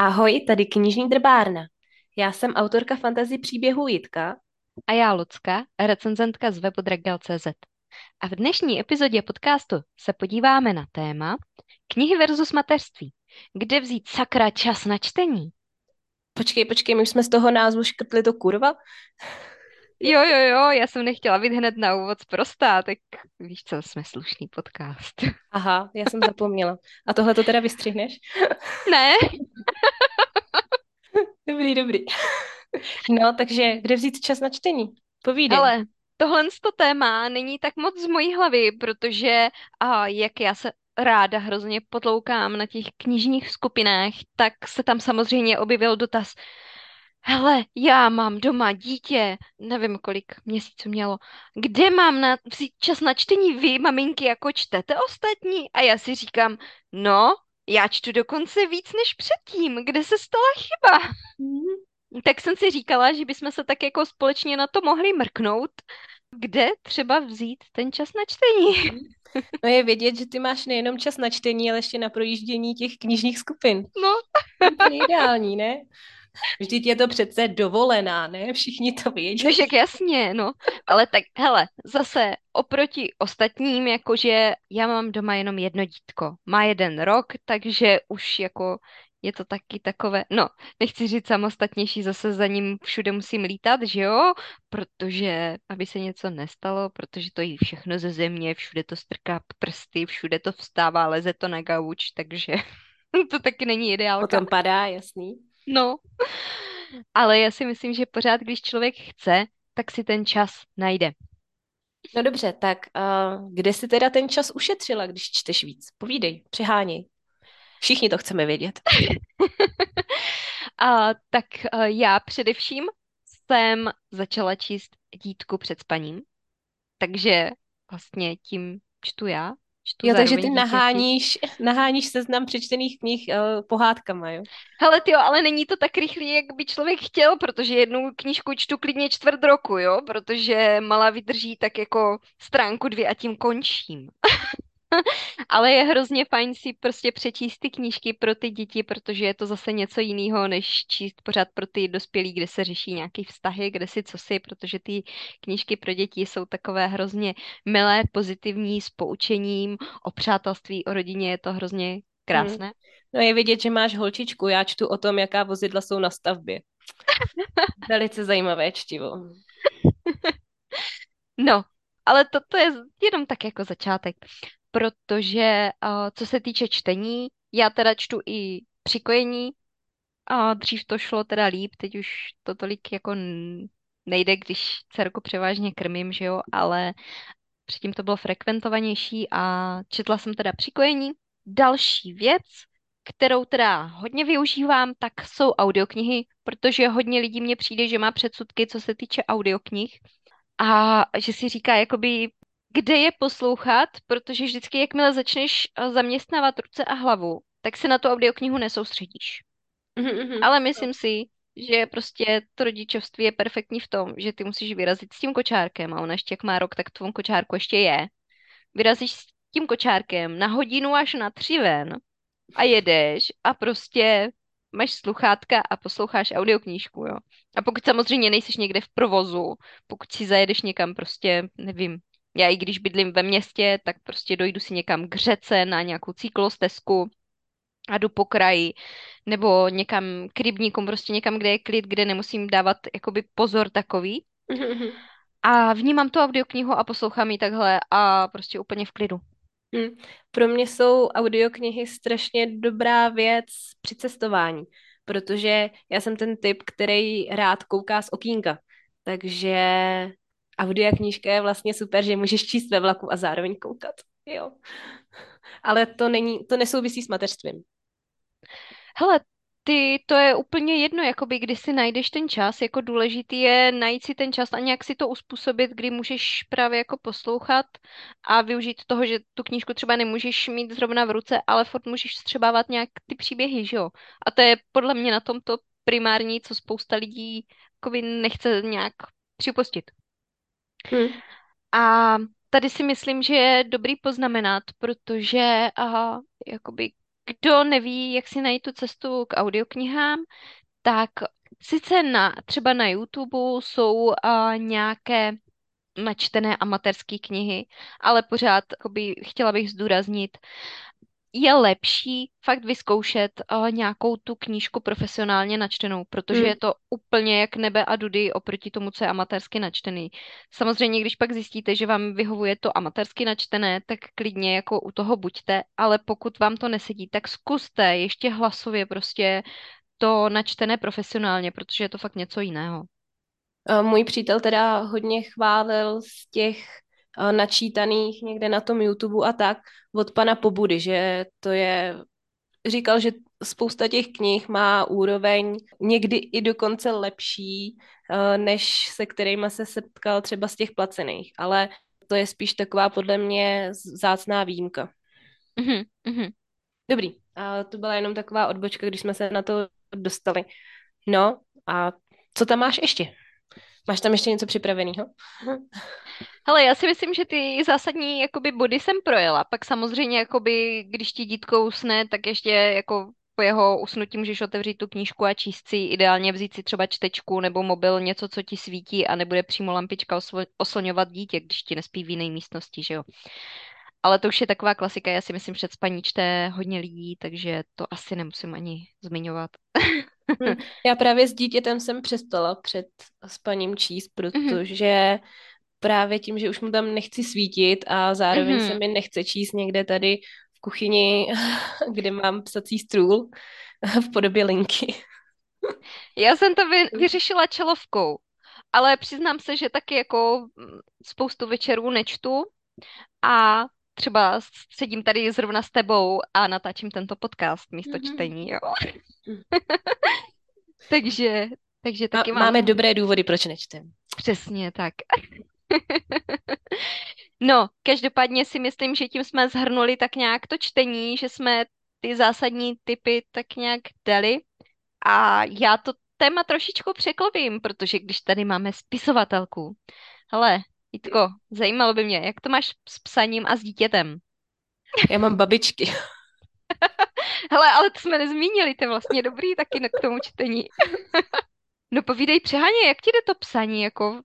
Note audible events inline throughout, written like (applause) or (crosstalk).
Ahoj, tady knižní drbárna. Já jsem autorka fantasy příběhu Jitka. A já Lucka, recenzentka z webu Dragel.cz. A v dnešní epizodě podcastu se podíváme na téma knihy versus mateřství. Kde vzít sakra čas na čtení? Počkej, počkej, my už jsme z toho názvu škrtli to kurva. (laughs) Jo, jo, jo, já jsem nechtěla být hned na úvod zprostá, tak víš co, jsme slušný podcast. Aha, já jsem zapomněla. A tohle to teda vystřihneš? (laughs) Ne. (laughs) dobrý, dobrý. (laughs) No, takže kde vzít čas na čtení? Povídej. Ale tohle to téma není tak moc z mojí hlavy, protože a jak já se ráda hrozně potloukám na těch knižních skupinách, tak se tam samozřejmě objevil dotaz, hele, já mám doma dítě, nevím, kolik měsíců mělo, kde mám na, vzít čas na čtení vy, maminky, jako čtete ostatní? A já si říkám, no, já čtu dokonce víc než předtím, kde se stala chyba? Mm. Tak jsem si říkala, že bychom se tak jako společně na to mohli mrknout, kde třeba vzít ten čas na čtení. Mhm. No je vědět, že ty máš nejenom čas na čtení, ale ještě na projíždění těch knižních skupin. No. To je ideální, ne? Vždyť je to přece dovolená, ne? Všichni to vědí. No, však jasně, no. Ale tak, hele, zase oproti ostatním, jakože já mám doma jenom jedno dítko. Má jeden rok, takže už jako je to taky takové, no, nechci říct samostatnější, zase za ním všude musím lítat, že jo, protože, aby se něco nestalo, protože to jí všechno ze země, všude to strká prsty, všude to vstává, leze to na gauč, takže (laughs) to taky není ideálka. Potom padá, jasný. No, ale já si myslím, že pořád, když člověk chce, tak si ten čas najde. No dobře, tak uh, kde jsi teda ten čas ušetřila, když čteš víc? Povídej, přiháněj. Všichni to chceme vědět. (laughs) A, tak uh, já především jsem začala číst dítku před spaním, takže vlastně tím čtu já. Čtu jo, takže ty naháníš, (laughs) naháníš seznam přečtených knih uh, pohádkama, jo? Hele, ty ale není to tak rychlý, jak by člověk chtěl, protože jednu knížku čtu klidně čtvrt roku, jo? Protože malá vydrží tak jako stránku dvě a tím končím. (laughs) (laughs) Ale je hrozně fajn si prostě přečíst ty knížky pro ty děti, protože je to zase něco jiného, než číst pořád pro ty dospělí, kde se řeší nějaký vztahy, kde si co si, protože ty knížky pro děti jsou takové hrozně milé, pozitivní, s poučením o přátelství, o rodině, je to hrozně krásné. Hmm. No je vidět, že máš holčičku, já čtu o tom, jaká vozidla jsou na stavbě. (laughs) Velice zajímavé čtivo. (laughs) No, ale to, to je jenom tak jako začátek protože uh, co se týče čtení, já teda čtu i přikojení, a dřív to šlo teda líp, teď už to tolik jako nejde, když dcerku převážně krmím, že jo, ale předtím to bylo frekventovanější a četla jsem teda přikojení. Další věc, kterou teda hodně využívám, tak jsou audioknihy, protože hodně lidí mně přijde, že má předsudky, co se týče audioknih a že si říká, jakoby kde je poslouchat, protože vždycky, jakmile začneš eh, zaměstnávat ruce a hlavu, tak se na tu audioknihu nesoustředíš. Mm-hmm. Ale myslím si, že prostě to rodičovství je perfektní v tom, že ty musíš vyrazit s tím kočárkem a ona ještě jak má rok, tak tvou kočárku ještě je. Vyrazíš s tím kočárkem na hodinu až na tři ven a jedeš a prostě máš sluchátka a posloucháš audioknížku, jo. A pokud samozřejmě nejseš někde v provozu, pokud si zajedeš někam prostě, nevím, já i když bydlím ve městě, tak prostě dojdu si někam k řece na nějakou cyklostezku a jdu po kraji, nebo někam k rybníkům, prostě někam, kde je klid, kde nemusím dávat jakoby pozor takový. A vnímám tu audioknihu a poslouchám ji takhle a prostě úplně v klidu. Hmm. Pro mě jsou audioknihy strašně dobrá věc při cestování, protože já jsem ten typ, který rád kouká z okýnka. Takže audio knížka je vlastně super, že můžeš číst ve vlaku a zároveň koukat. Jo. Ale to, není, to nesouvisí s mateřstvím. Hele, ty, to je úplně jedno, jakoby kdy si najdeš ten čas, jako důležitý je najít si ten čas a nějak si to uspůsobit, kdy můžeš právě jako poslouchat a využít toho, že tu knížku třeba nemůžeš mít zrovna v ruce, ale furt můžeš střebávat nějak ty příběhy, že jo? A to je podle mě na tomto primární, co spousta lidí jakoby nechce nějak připustit. Hmm. A tady si myslím, že je dobrý poznamenat, protože aha, jakoby kdo neví, jak si najít tu cestu k audioknihám, tak sice na, třeba na YouTube jsou uh, nějaké načtené amatérské knihy, ale pořád jakoby, chtěla bych zdůraznit, je lepší fakt vyzkoušet uh, nějakou tu knížku profesionálně načtenou, protože Hmm. je to úplně jak nebe a dudy oproti tomu, co je amatérsky načtený. Samozřejmě, když pak zjistíte, že vám vyhovuje to amatérsky načtené, tak klidně jako u toho buďte, ale pokud vám to nesedí, tak zkuste ještě hlasově prostě to načtené profesionálně, protože je to fakt něco jiného. A Můj přítel teda hodně chválil z těch a, načítaných někde na tom YouTube a tak od pana Pobudy, že to je, říkal, že spousta těch knih má úroveň někdy i dokonce lepší, a, než se kterými se setkal třeba z těch placených, ale to je spíš taková podle mě zácná výjimka. Mhm, mhm. Dobrý, a to byla jenom taková odbočka, když jsme se na to dostali. No a co tam máš ještě? Máš tam ještě něco připraveného? Hele, já si myslím, že ty zásadní jakoby body jsem projela. Pak samozřejmě, jakoby, když ti dítko usne, tak ještě jako po jeho usnutí můžeš otevřít tu knížku a číst si, ideálně vzít si třeba čtečku nebo mobil, něco, co ti svítí a nebude přímo lampička oslo- oslňovat dítě, když ti nespí v jiné místnosti, že jo. Ale to už je taková klasika, já si myslím, že spaní čte hodně lidí, takže to asi nemusím ani zmiňovat. (laughs) Hm. Já právě s dítětem jsem přestala před spaním číst, Mhm, protože právě tím, že už mu tam nechci svítit a zároveň se mhm. mi nechce číst někde tady v kuchyni, (laughs) kde mám psací stůl (laughs) v podobě linky. Já jsem to vy, vyřešila čelovkou, ale přiznám se, že taky jako mm, spoustu večerů nečtu a třeba sedím tady zrovna s tebou a natáčím tento podcast místo Mhm. čtení, jo. (laughs) Takže, takže Má, taky máme mám dobré důvody, proč nečtem. přesně tak. (laughs) No, každopádně si myslím, že tím jsme zhrnuli tak nějak to čtení, že jsme ty zásadní typy tak nějak dali. A já to téma trošičku překlopím, protože když tady máme spisovatelku. Hele, Jitko, zajímalo by mě, jak to máš s psaním a s dítětem? Já mám babičky. (laughs) Hele, ale to jsme nezmínili, to je vlastně dobrý taky k tomu čtení. (laughs) No povídej přeháně, jak ti jde to psaní, jako...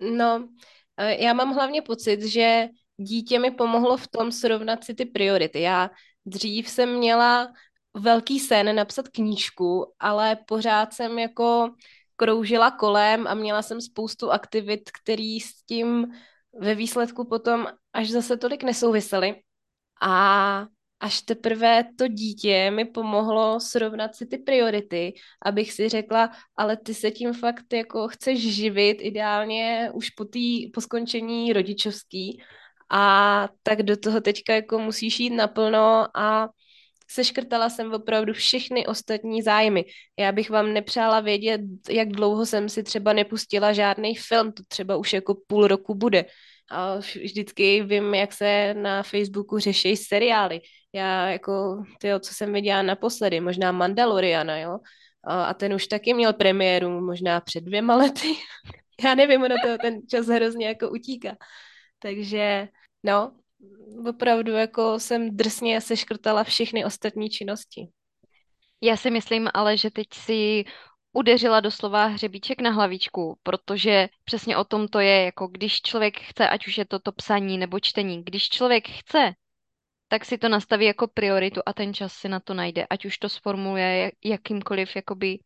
No, eh, já mám hlavně pocit, že dítě mi pomohlo v tom srovnat si ty priority. Já dřív jsem měla velký sen napsat knížku, ale pořád jsem jako kroužila kolem a měla jsem spoustu aktivit, které s tím ve výsledku potom až zase tolik nesouvisely. A až teprve to dítě mi pomohlo srovnat si ty priority, abych si řekla, ale ty se tím fakt jako chceš živit ideálně už po, tý, po skončení rodičovský a tak do toho teďka jako musíš jít naplno a seškrtala jsem opravdu všechny ostatní zájmy. Já bych vám nepřála vědět, jak dlouho jsem si třeba nepustila žádný film, to třeba už jako půl roku bude. A vždycky vím, jak se na Facebooku řeší seriály. Já jako, tyjo, co jsem viděla naposledy, možná Mandaloriana, jo? A, ten už taky měl premiéru možná před dvěma lety. (laughs) Já nevím, ono to ten čas hrozně jako utíká. Takže no, opravdu jako jsem drsně seškrtala všechny ostatní činnosti. Já si myslím ale, že teď si udeřila doslova hřebíček na hlavičku, protože přesně o tom to je, jako když člověk chce, ať už je to to psaní nebo čtení, když člověk chce, tak si to nastaví jako prioritu a ten čas si na to najde, ať už to sformuluje jak- jakýmkoliv jakoby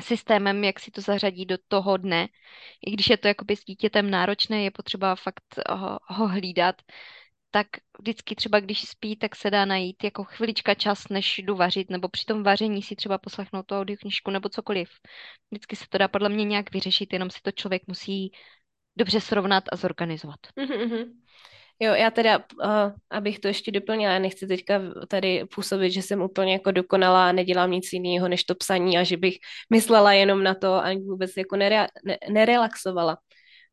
systémem, jak si to zařadí do toho dne. I když je to jakoby s dítětem náročné, je potřeba fakt ho, ho hlídat, tak vždycky třeba, když spí, tak se dá najít jako chvilička čas, než jdu vařit, nebo při tom vaření si třeba poslechnout tu audioknižku nebo cokoliv. Vždycky se to dá podle mě nějak vyřešit, jenom si to člověk musí dobře srovnat a zorganizovat. Mhm, mhm. Jo, já teda, uh, abych to ještě doplnila, já nechci teďka tady působit, že jsem úplně jako dokonalá a nedělám nic jiného než to psaní a že bych myslela jenom na to a vůbec jako nere, ne, nerelaxovala.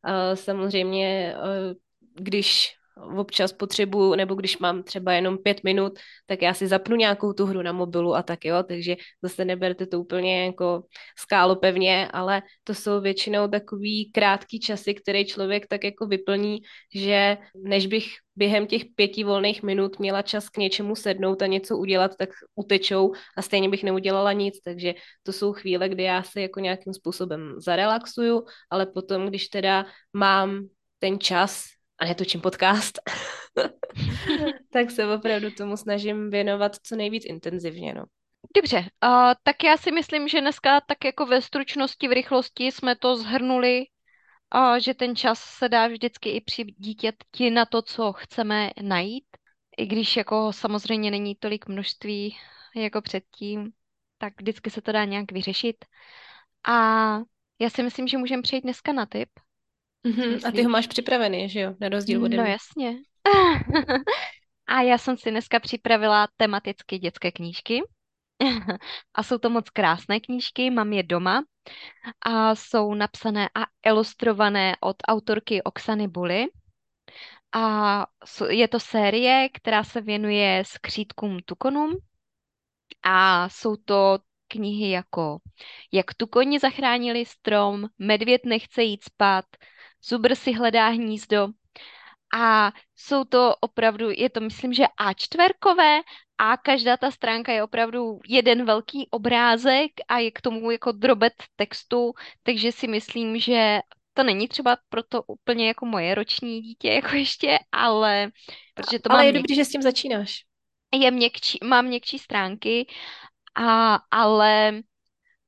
Uh, samozřejmě, uh, když občas potřebuju, nebo když mám třeba jenom pět minut, tak já si zapnu nějakou tu hru na mobilu a tak jo, takže zase neberte to úplně jako skálopevně, ale to jsou většinou takový krátký časy, který člověk tak jako vyplní, že než bych během těch pěti volných minut měla čas k něčemu sednout a něco udělat, tak utečou a stejně bych neudělala nic, takže to jsou chvíle, kdy já se jako nějakým způsobem zarelaxuju, ale potom, když teda mám ten čas a netočím podcast, (laughs) tak se opravdu tomu snažím věnovat co nejvíc intenzivně. No. Dobře, uh, tak já si myslím, že dneska tak jako ve stručnosti, v rychlosti jsme to zhrnuli, uh, že ten čas se dá vždycky i při dítěti na to, co chceme najít, i když jako samozřejmě není tolik množství jako předtím, tak vždycky se to dá nějak vyřešit. A já si myslím, že můžeme přejít dneska na tip. Mm-hmm. A ty ho máš připravený, že jo? Na rozdíl ode No mě. jasně. (laughs) A já jsem si dneska připravila tematicky dětské knížky. (laughs) A jsou to moc krásné knížky, mám je doma a jsou napsané a ilustrované od autorky Oksany Bully. A je to série, která se věnuje skřítkům tukonům a jsou to knihy jako Jak tukoni zachránili strom, Medvěd nechce jít spát, Zubr si hledá hnízdo. A jsou to opravdu, je to myslím, že a čtverkové a každá ta stránka je opravdu jeden velký obrázek a je k tomu jako drobet textu, takže si myslím, že to není třeba proto úplně jako moje roční dítě, (laughs) jako ještě, ale protože to ale mám je dobrý, že s tím začínáš. Je měkčí, mám měkčí stránky, a, ale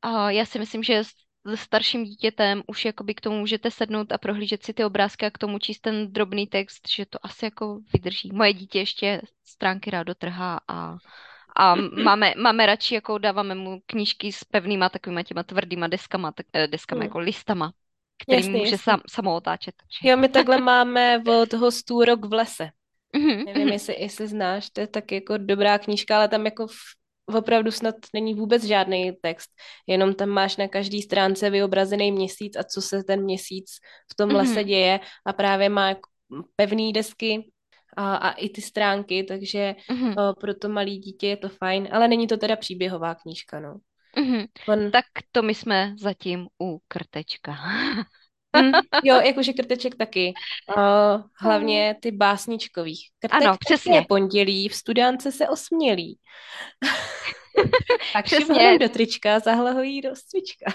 a já si myslím, že se starším dítětem už jakoby k tomu můžete sednout a prohlížet si ty obrázky a k tomu číst ten drobný text, že to asi jako vydrží. Moje dítě ještě stránky rádo trhá a, a (clears throat) máme, máme radši, jako dáváme mu knížky s pevnýma takovýma těma tvrdýma deskama, tak, eh, deskama hmm. jako listama, který jasný, může jasný. Sam, samo otáčet. Jo, my takhle máme od hostů Rok v lese. Mm-hmm. Nevím, jestli, jestli znáš, to je tak jako dobrá knížka, ale tam jako v, opravdu snad není vůbec žádný text, jenom tam máš na každý stránce vyobrazený měsíc a co se ten měsíc v tom mm-hmm. lese děje a právě má pevný desky a, a i ty stránky, takže mm-hmm. o, pro to malé dítě je to fajn, ale není to teda příběhová knížka, no. Mm-hmm. On... Tak to my jsme zatím u krtečka. (laughs) Mm, (laughs) jo, jakože krteček taky. Uh, hlavně ty básničkových. Krtek ano, přesně. Pondělí, v studánce se osmělí. (laughs) tak přesně. do trička, zahlahojí do stvička.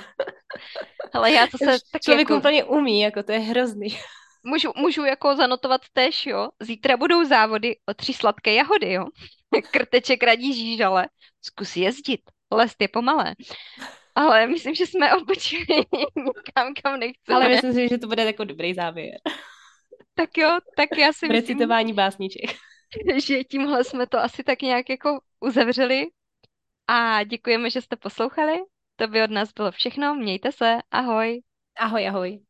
(laughs) Ale já to se tak Člověk jako... úplně umí, jako to je hrozný. Můžu, můžu jako zanotovat tež, jo. Zítra budou závody o tři sladké jahody, jo. Krteček radí žížale. Zkus jezdit. Les je pomalé. Ale myslím, že jsme odbočili někam, kam nechceme. Ale myslím si, že to bude jako dobrý závěr. Tak jo, tak já si myslím... Recitování básniček. Že tímhle jsme to asi tak nějak jako uzavřeli. A děkujeme, že jste poslouchali. To by od nás bylo všechno. Mějte se. Ahoj. Ahoj, ahoj.